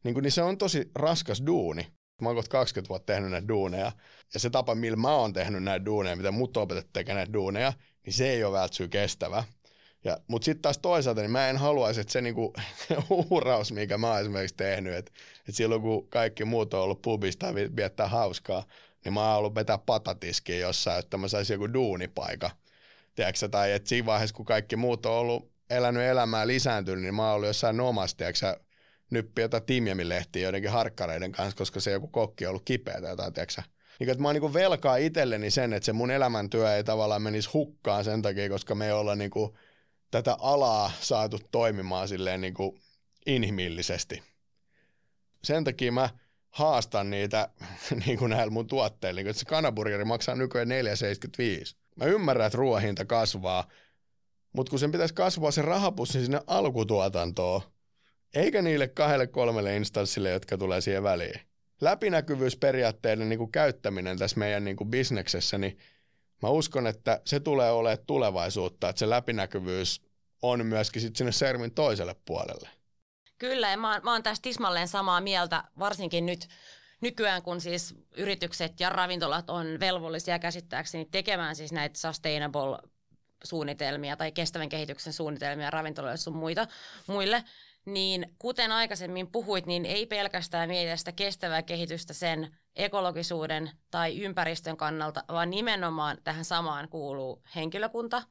Niin, niin se on tosi raskas duuni. Mä oon 20 vuotta tehnyt näitä duuneja, ja se tapa, millä mä oon tehnyt näitä duuneja, mitä mut opetettu tekemään näitä duuneja, niin se ei ole välttämättä kestävä. Ja, mutta sitten taas toisaalta, niin mä en haluaisi, että se niinku, uhraus, mikä mä oon esimerkiksi tehnyt, että, että silloin kun kaikki muut on ollut pubista ja viettää hauskaa, niin mä oon ollut vetää patatiskiin jossain, että mä saisin joku duunipaika. Tiedätkö, tai että siinä vaiheessa, kun kaikki muut on ollut elänyt elämää lisääntynyt, niin mä oon ollut jossain omassa, tiedätkö, nyppi jotain Timjamin lehtiä joidenkin harkkareiden kanssa, koska se joku kokki on ollut kipeä tai jotain, tiedätkö niin, että mä oon niin velkaa itselleni sen, että se mun elämäntyö ei tavallaan menisi hukkaan sen takia, koska me ei olla niin kuin tätä alaa saatu toimimaan silleen niin kuin inhimillisesti. Sen takia mä haastan niitä niin kuin näillä mun tuotteilla. Niin kuin, että se kanaburgeri maksaa nykyään 4,75. Mä ymmärrän, että ruoan hinta kasvaa, mutta kun sen pitäisi kasvaa se rahapussi sinne alkutuotantoon, eikä niille kahdelle kolmelle instanssille, jotka tulee siihen väliin. Läpinäkyvyysperiaatteiden niin kuin käyttäminen tässä meidän niin kuin bisneksessä, niin mä uskon, että se tulee olemaan tulevaisuutta, että se läpinäkyvyys on myöskin sit sinne sermin toiselle puolelle. Kyllä, ja mä oon, mä oon tästä tismalleen samaa mieltä, varsinkin nyt nykyään, kun siis yritykset ja ravintolat on velvollisia käsittääkseni tekemään siis näitä sustainable suunnitelmia tai kestävän kehityksen suunnitelmia ravintoloille sun muita, muille, niin kuten aikaisemmin puhuit, niin ei pelkästään mietitä sitä kestävää kehitystä sen ekologisuuden tai ympäristön kannalta, vaan nimenomaan tähän samaan kuuluu henkilökunta.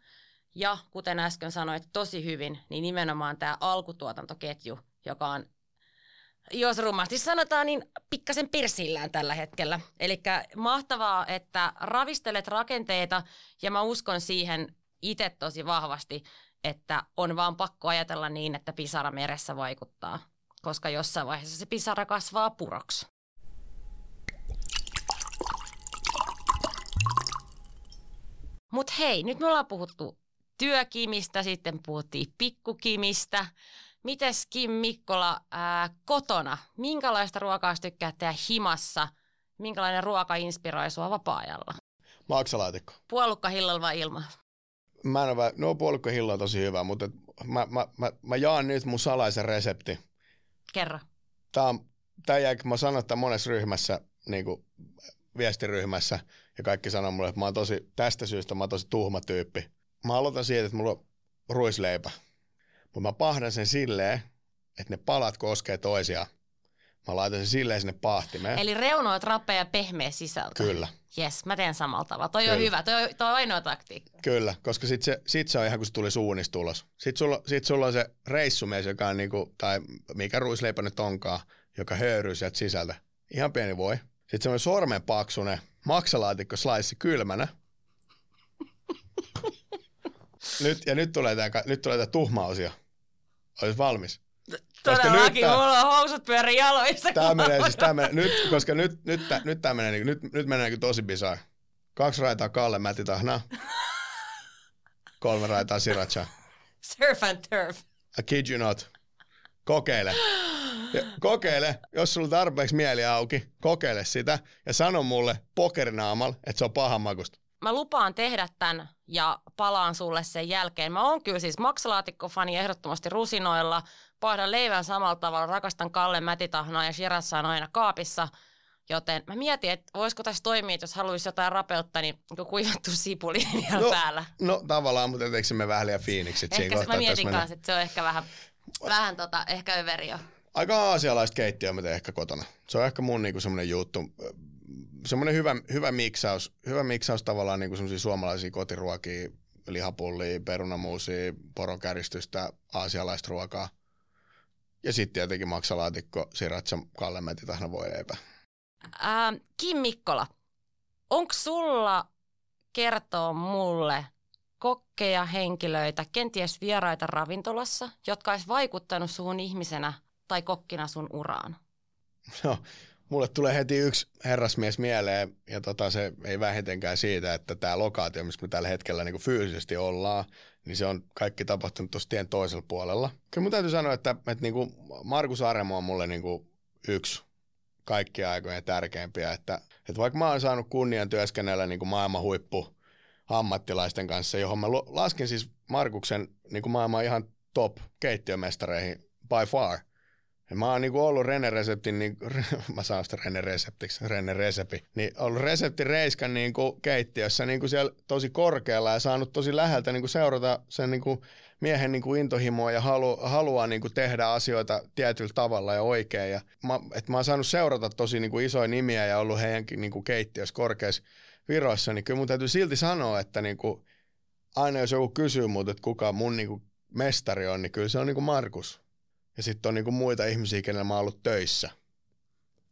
Ja kuten äsken sanoit tosi hyvin, niin nimenomaan tämä alkutuotantoketju, joka on, jos rumasti sanotaan, niin pikkasen pirsillään tällä hetkellä. Eli mahtavaa, että ravistelet rakenteita ja mä uskon siihen itse tosi vahvasti, että on vaan pakko ajatella niin, että pisara meressä vaikuttaa, koska jossain vaiheessa se pisara kasvaa puroksi. Mutta hei, nyt me ollaan puhuttu työkimistä, sitten puhuttiin pikkukimistä. Mites Kim Mikkola ää, kotona? Minkälaista ruokaa tykkää tehdä himassa? Minkälainen ruoka inspiroi sua vapaa-ajalla? Maksalaatikko. Puolukka hillalla vai ilman? Mä en ole, no puolukkahilla on tosi hyvä, mutta mä, mä, mä, mä jaan nyt mun salaisen resepti. Kerro. Tää on, tää jäi, mä sanon, että monessa ryhmässä, niin kuin viestiryhmässä, ja kaikki sanoo mulle, että mä oon tosi, tästä syystä mä oon tosi tuhma tyyppi. Mä aloitan siitä, että mulla on ruisleipä. Mutta mä pahdan sen silleen, että ne palat koskee toisiaan. Mä laitan sen silleen sinne pahtimeen. Eli reunoit rappea ja pehmeä sisältö. Kyllä. Jes, mä teen samalla tavalla. Toi Kyllä. on hyvä, toi, on- toi on ainoa taktiikka. Kyllä, koska sit se, sit se on ihan kuin se tuli suunnistulos. Sitten sulla, sit sulla on se reissumies, joka on niinku, tai mikä ruisleipä nyt onkaan, joka höyryy sieltä sisältä. Ihan pieni voi. Sitten semmoinen sormenpaksunen maksalaatikko slice kylmänä. nyt, ja nyt tulee tämä nyt tulee tää tuhma osio. Olisi valmis. Todellakin, tää- mulla on housut pyöri jaloissa. Menee siis, tää menee, nyt, koska nyt, nyt, tää, nyt, tää menee, niinku- nyt, nyt menee niinku tosi bizarre. Kaksi raitaa Kalle Mätitahnaa. Kolme raitaa Sriracha. Surf and turf. I kid you not. Kokeile. Ja kokeile, jos sulla on tarpeeksi mieli auki, kokeile sitä ja sano mulle pokerinaamal, että se on pahan makusta. Mä lupaan tehdä tämän ja palaan sulle sen jälkeen. Mä oon kyllä siis maksalaatikko-fani ehdottomasti rusinoilla. Pahdan leivän samalla tavalla, rakastan Kalle Mätitahnaa ja Shirassa on aina kaapissa. Joten mä mietin, että voisiko tässä toimia, että jos haluaisi jotain rapeutta, niin kuivattu sipuli vielä No, päällä. No tavallaan, mutta eikö me vähän liian fiiniksit siinä kohtaa, mä mietin kanssa, että se on ehkä vähän, vähän tota, ehkä överi jo. Aika aasialaista keittiöä mä teen ehkä kotona. Se on ehkä mun niinku semmoinen juttu. Semmoinen hyvä, hyvä miksaus, hyvä miksaus tavallaan niinku semmoisia suomalaisia kotiruokia, lihapullia, perunamuusia, porokäristystä, aasialaista ruokaa. Ja sitten tietenkin maksalaatikko, sriracha, kallemetti, tahna voi leipä. Ää, Kim Mikkola, onko sulla kertoa mulle kokkeja, henkilöitä, kenties vieraita ravintolassa, jotka olisi vaikuttanut suhun ihmisenä tai kokkina sun uraan? No, mulle tulee heti yksi herrasmies mieleen, ja tota, se ei vähitenkään siitä, että tämä lokaatio, missä me tällä hetkellä niin fyysisesti ollaan, niin se on kaikki tapahtunut tuossa tien toisella puolella. Kyllä mun täytyy sanoa, että, että niin kuin Markus Aremo on mulle niin kuin yksi kaikkien aikojen tärkeimpiä, että, että vaikka mä oon saanut kunnian työskennellä niin kuin maailman huippu ammattilaisten kanssa, johon mä lasken siis Markuksen niin kuin maailman ihan top keittiömestareihin by far. Ja mä oon niinku ollut Rene Reseptin, niin, mä saan sitä Rene Reseptiksi, Rene Resepi, niin ollut Reseptin Reiskan niinku keittiössä niinku siellä tosi korkealla ja saanut tosi läheltä niinku seurata sen niinku miehen niinku intohimoa ja halu, haluaa niinku tehdä asioita tietyllä tavalla ja oikein. Ja mä, et mä oon saanut seurata tosi niinku isoja nimiä ja ollut heidänkin niinku keittiössä korkeassa viroissa, niin kyllä mun täytyy silti sanoa, että niinku, aina jos joku kysyy mut, että kuka mun niinku mestari on, niin kyllä se on niinku Markus. Ja sitten on niinku muita ihmisiä, kenellä mä oon ollut töissä.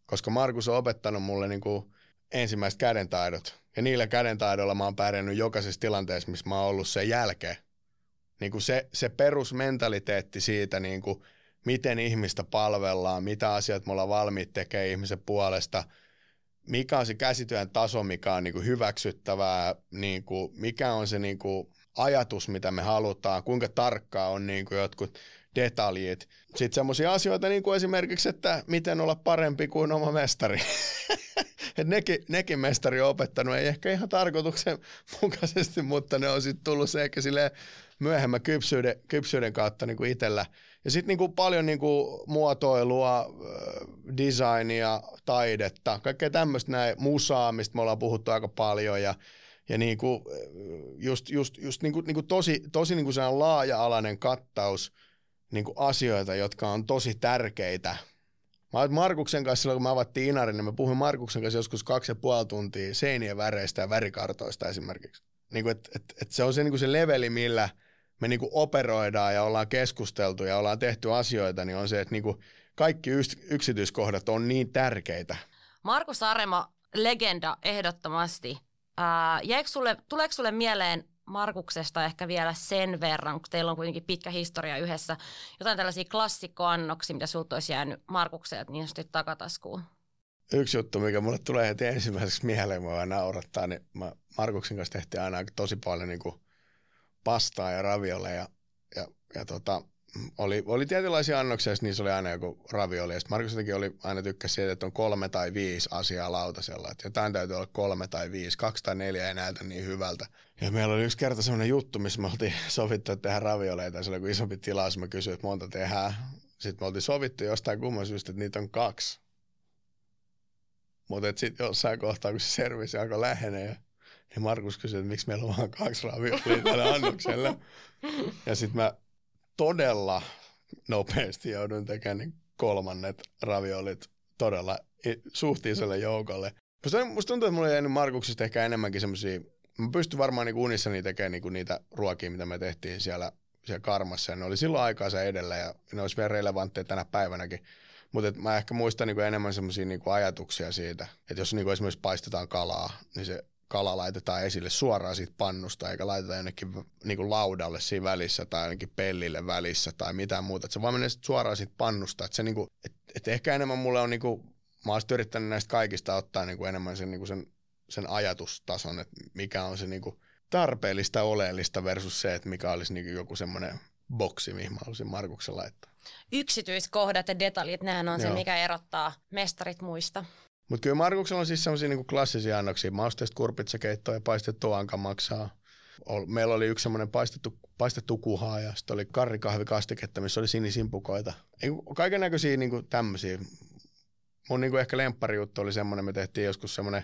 Koska Markus on opettanut mulle niinku ensimmäiset kädentaidot. Ja niillä kädentaidoilla mä oon pärjännyt jokaisessa tilanteessa, missä mä oon ollut sen jälkeen. Niinku se, se perusmentaliteetti siitä, niinku, miten ihmistä palvellaan, mitä asiat me ollaan valmiit tekemään ihmisen puolesta, mikä on se käsityön taso, mikä on niin kuin hyväksyttävää, niin kuin, mikä on se niin kuin ajatus, mitä me halutaan, kuinka tarkkaa on niin kuin jotkut detaljit. Sitten semmoisia asioita niin kuin esimerkiksi, että miten olla parempi kuin oma mestari. Et nekin, nekin mestari on opettanut, ei ehkä ihan tarkoituksen mukaisesti, mutta ne on sitten tullut se ehkä silleen myöhemmän kypsyyden, kypsyyden kautta niin kuin itsellä. Ja sitten niin kuin paljon niin kuin muotoilua, designia, taidetta, kaikkea tämmöistä näin, musaa, mistä me ollaan puhuttu aika paljon ja ja niin kuin, just, just, just niin kuin, niin kuin tosi, tosi niin kuin laaja-alainen kattaus niin kuin asioita, jotka on tosi tärkeitä. Mä Markuksen kanssa silloin, kun me avattiin Inarin, niin mä puhuin Markuksen kanssa joskus kaksi ja puoli tuntia seinien väreistä ja värikartoista esimerkiksi. Niin kuin, et, et, et se on se, niin kuin se leveli, millä me niin kuin operoidaan ja ollaan keskusteltu ja ollaan tehty asioita, niin on se, että niin kuin kaikki yksityiskohdat on niin tärkeitä. Markus Arema, legenda ehdottomasti. Ää, sulle, tuleeko sulle mieleen Markuksesta ehkä vielä sen verran, kun teillä on kuitenkin pitkä historia yhdessä, jotain tällaisia klassikkoannoksia, mitä sulta olisi jäänyt Markukselta niin sanotusti takataskuun? Yksi juttu, mikä mulle tulee heti ensimmäiseksi mieleen, mua naurattaa, niin mä Markuksen kanssa tehtiin aina tosi paljon niin kuin pastaa ja ravioleja. Ja, ja tota, oli, oli tietynlaisia annoksia, ja niissä oli aina joku ravioli. Ja Markus jotenkin oli, aina tykkäsi siitä, että on kolme tai viisi asiaa lautasella. Että jotain täytyy olla kolme tai viisi, kaksi tai neljä ei näytä niin hyvältä. Ja meillä oli yksi kerta semmoinen juttu, missä me oltiin sovittu, että tehdään ravioleita. Se oli joku isompi tilaus, mä kysyin, että monta tehdään. Sitten me oltiin sovittu jostain kumman syystä, että niitä on kaksi. Mutta sitten jossain kohtaa, kun se servisi alkoi lähenee, niin Markus kysyi, että miksi meillä on vain kaksi raviolia tällä annoksella. Ja sitten mä todella nopeasti joudun tekemään kolmannet raviolit todella suht isolle joukolle. Musta, tuntuu, että mulla on jäänyt Markuksesta ehkä enemmänkin semmoisia, mä pystyn varmaan niin unissani tekemään niin niitä ruokia, mitä me tehtiin siellä, siellä karmassa. Ja ne oli silloin aikaa edellä ja ne olisi vielä relevantteja tänä päivänäkin. Mutta mä ehkä muistan niin enemmän semmoisia niin ajatuksia siitä, että jos niin esimerkiksi paistetaan kalaa, niin se kala laitetaan esille suoraan siitä pannusta, eikä laiteta jonnekin niin kuin laudalle siinä välissä tai jonnekin pellille välissä tai mitään muuta. Että se vaan menee suoraan siitä pannusta. Että se niin kuin, et, et ehkä enemmän mulle on, niin kuin, mä olisin yrittänyt näistä kaikista ottaa niin kuin enemmän sen, niin kuin sen, sen ajatustason, että mikä on se niin kuin tarpeellista, oleellista versus se, että mikä olisi niin kuin joku semmoinen boksi, mihin mä haluaisin Markuksen laittaa. Yksityiskohdat ja detaljit, nehän on Joo. se, mikä erottaa mestarit muista. Mutta kyllä Markuksella on siis sellaisia niinku klassisia annoksia. Mausteista kurpitsakeittoa ja paistettu maksaa. Meillä oli yksi semmoinen paistettu, paistettu kuhaa ja sitten oli karrikahvikastiketta, missä oli sinisimpukoita. Kaiken näköisiä niinku tämmöisiä. Mun niinku ehkä juttu oli semmoinen, me tehtiin joskus semmoinen,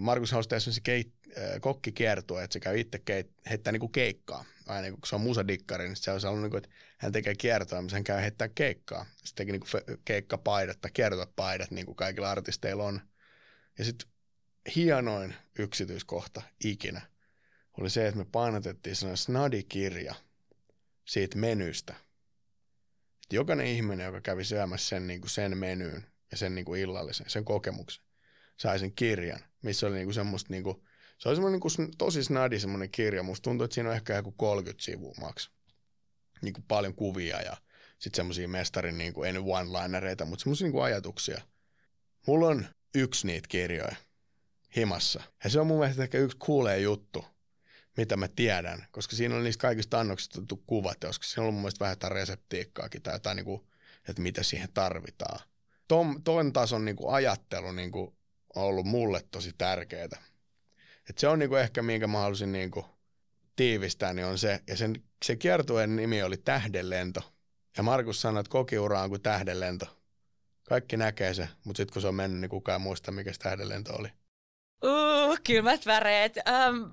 Markus halusi tehdä semmoisia keit, kokkikiertua, että se käy itse keit, heittää niinku keikkaa. Aina niin kun se on musadikkari, niin se olisi ollut, niinku, että hän tekee kiertoa, missä hän käy heittää keikkaa. Sitten teki niinku keikkapaidat tai kiertopaidat, niin kuin kaikilla artisteilla on. Ja sitten hienoin yksityiskohta ikinä oli se, että me painotettiin sellainen snadikirja siitä menystä. Että jokainen ihminen, joka kävi syömässä sen, niin kuin sen menyyn ja sen niin kuin illallisen, sen kokemuksen, sai sen kirjan, missä oli niin kuin semmoista niin kuin se oli semmoinen niin tosi snadi semmoinen kirja. Musta tuntuu, että siinä on ehkä joku 30 sivua maks. Niin kuin paljon kuvia ja sitten semmoisia mestarin, niin kuin, ei nyt one-linereita, mutta semmoisia niin ajatuksia. Mulla on yksi niitä kirjoja himassa. Ja se on mun mielestä ehkä yksi kuulee juttu, mitä mä tiedän, koska siinä on niistä kaikista annoksista otettu kuvat, koska siinä on mun mielestä vähän jotain reseptiikkaakin tai jotain, niin kuin, että mitä siihen tarvitaan. Ton, ton tason niin kuin ajattelu niin kuin, on ollut mulle tosi tärkeää. Et se on niinku ehkä, minkä mä halusin niinku tiivistää, niin on se. Ja sen, se kiertueen nimi oli Tähdenlento. Ja Markus sanoi, että kokiura on kuin tähdenlento. Kaikki näkee se, mutta sitten kun se on mennyt, niin kukaan muista, mikä se tähdenlento oli. Uh, kylmät väreet. Um,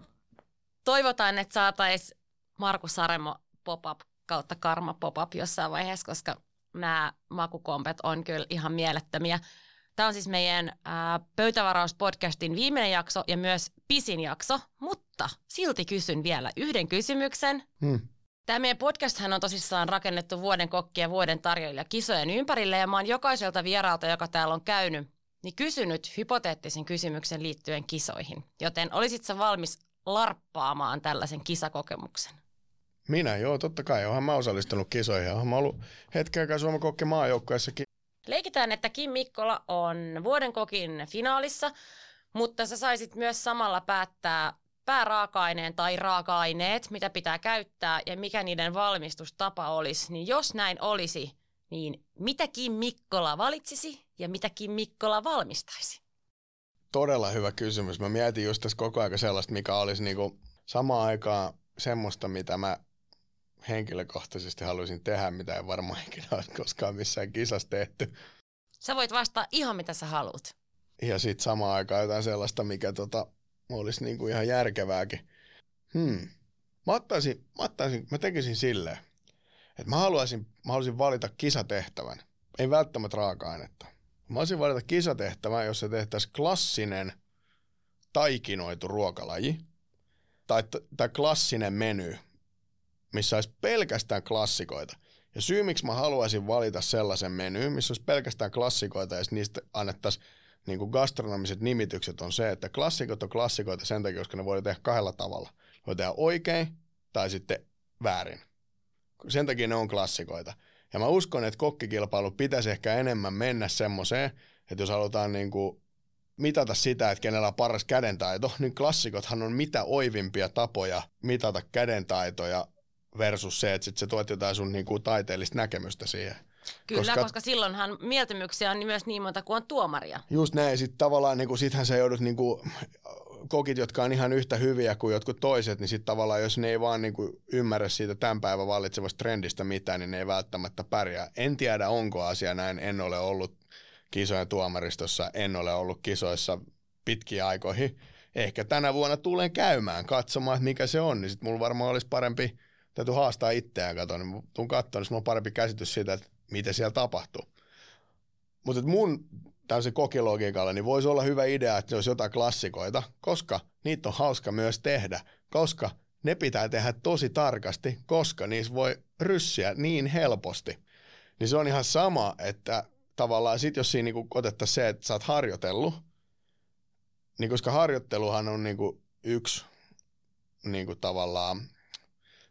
toivotaan, että saataisiin Markus Saremo pop-up kautta Karma pop-up jossain vaiheessa, koska nämä makukompet on kyllä ihan mielettömiä. Tämä on siis meidän ää, Pöytävarauspodcastin viimeinen jakso ja myös pisin jakso, mutta silti kysyn vielä yhden kysymyksen. Hmm. Tämä meidän podcasthan on tosissaan rakennettu vuoden kokki ja vuoden tarjoilija kisojen ympärille ja mä oon jokaiselta vieraalta, joka täällä on käynyt, niin kysynyt hypoteettisen kysymyksen liittyen kisoihin. Joten olisitko valmis larppaamaan tällaisen kisakokemuksen? Minä, joo, totta kai. Oonhan mä osallistunut kisoihin. Oonhan mä ollut hetken aikaa Suomen kokki maajoukkueessakin Mietitään, että Kim Mikkola on vuoden kokin finaalissa, mutta sä saisit myös samalla päättää pääraaka-aineen tai raaka-aineet, mitä pitää käyttää ja mikä niiden valmistustapa olisi. Niin jos näin olisi, niin mitä Kim Mikkola valitsisi ja mitä Kim Mikkola valmistaisi? Todella hyvä kysymys. Mä mietin just tässä koko ajan sellaista, mikä olisi niinku samaan aikaan semmoista, mitä mä henkilökohtaisesti haluaisin tehdä, mitä ei varmaan ikinä olisi koskaan missään kisassa tehty. Sä voit vastata ihan mitä sä haluat. Ja sitten samaan aikaan jotain sellaista, mikä tota, olisi niinku ihan järkevääkin. Hmm. Mä, ottaisin, mä, ottaisin, mä tekisin silleen, että mä haluaisin, mä haluaisin valita kisatehtävän. Ei välttämättä raaka-ainetta. Mä haluaisin valita kisatehtävän, jossa tehtäisiin klassinen taikinoitu ruokalaji. Tai, tai klassinen meny, missä olisi pelkästään klassikoita. Ja syy, miksi mä haluaisin valita sellaisen menyyn, missä olisi pelkästään klassikoita ja niistä annettaisiin niin gastronomiset nimitykset on se, että klassikot on klassikoita sen takia, koska ne voi tehdä kahdella tavalla. Voi tehdä oikein tai sitten väärin. Sen takia ne on klassikoita. Ja mä uskon, että kokkikilpailu pitäisi ehkä enemmän mennä semmoiseen, että jos halutaan niin kuin mitata sitä, että kenellä on paras kädentaito, niin klassikothan on mitä oivimpia tapoja mitata kädentaitoja versus se, että sit se tuot jotain sun niin kuin taiteellista näkemystä siihen. Kyllä, koska, koska silloinhan mieltymyksiä on myös niin monta kuin on tuomaria. Just näin, sitten tavallaan niin kuin, sittenhän sä joudut niin kuin, kokit, jotka on ihan yhtä hyviä kuin jotkut toiset, niin sitten tavallaan jos ne ei vaan niin kuin, ymmärrä siitä tämän päivän vallitsevasta trendistä mitään, niin ne ei välttämättä pärjää. En tiedä, onko asia näin, en ole ollut kisojen tuomaristossa, en ole ollut kisoissa pitkiä aikoihin. Ehkä tänä vuonna tulen käymään katsomaan, että mikä se on, niin sitten mulla varmaan olisi parempi, täytyy haastaa itseään katsoa, niin tuun katsomaan, niin on parempi käsitys siitä, että mitä siellä tapahtuu. Mutta mun tämmöisen kokilogiikalla, niin voisi olla hyvä idea, että se olisi jotain klassikoita, koska niitä on hauska myös tehdä, koska ne pitää tehdä tosi tarkasti, koska niissä voi ryssiä niin helposti. Niin se on ihan sama, että tavallaan sit jos siinä niinku otettaisiin se, että sä oot harjoitellut, niin koska harjoitteluhan on niinku yksi niinku tavallaan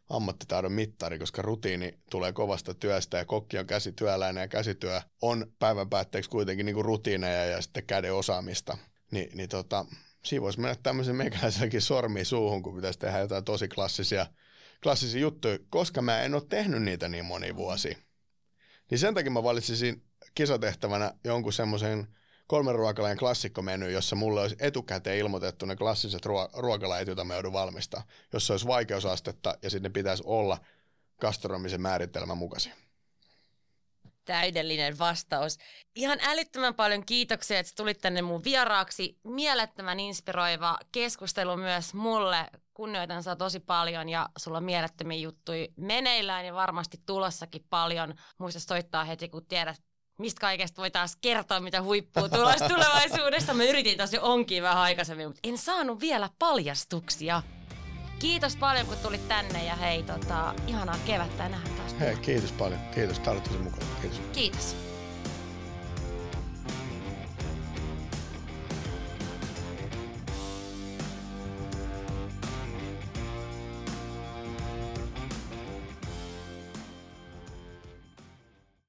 ammattitaidon mittari, koska rutiini tulee kovasta työstä ja kokki on käsityöläinen ja käsityö on päivän päätteeksi kuitenkin niin kuin rutiineja ja sitten käden osaamista. Ni, niin tota, siinä voisi mennä tämmöisen meikäläiselläkin sormi suuhun, kun pitäisi tehdä jotain tosi klassisia, klassisia juttuja, koska mä en ole tehnyt niitä niin moni vuosi. Niin sen takia mä valitsisin kisatehtävänä jonkun semmoisen kolmen ruokalajan klassikkomeny, jossa mulle olisi etukäteen ilmoitettu ne klassiset ruo- ruokalajit, joita me joudun valmistaa, jossa olisi vaikeusastetta ja sitten pitäisi olla gastronomisen määritelmän mukaisia. Täydellinen vastaus. Ihan älyttömän paljon kiitoksia, että tulit tänne mun vieraaksi. Mielettömän inspiroiva keskustelu myös mulle. Kunnioitan saa tosi paljon ja sulla on mielettömiä juttuja meneillään ja varmasti tulossakin paljon. Muista soittaa heti, kun tiedät mistä kaikesta voi taas kertoa, mitä huippuu tulossa tulevaisuudessa. Mä yritin tosi onkin vähän aikaisemmin, mutta en saanut vielä paljastuksia. Kiitos paljon, kun tulit tänne ja hei, tota, ihanaa kevättä ja nähdään taas. Hei, kiitos paljon. Kiitos, tarvitsin mukaan. Kiitos. Kiitos.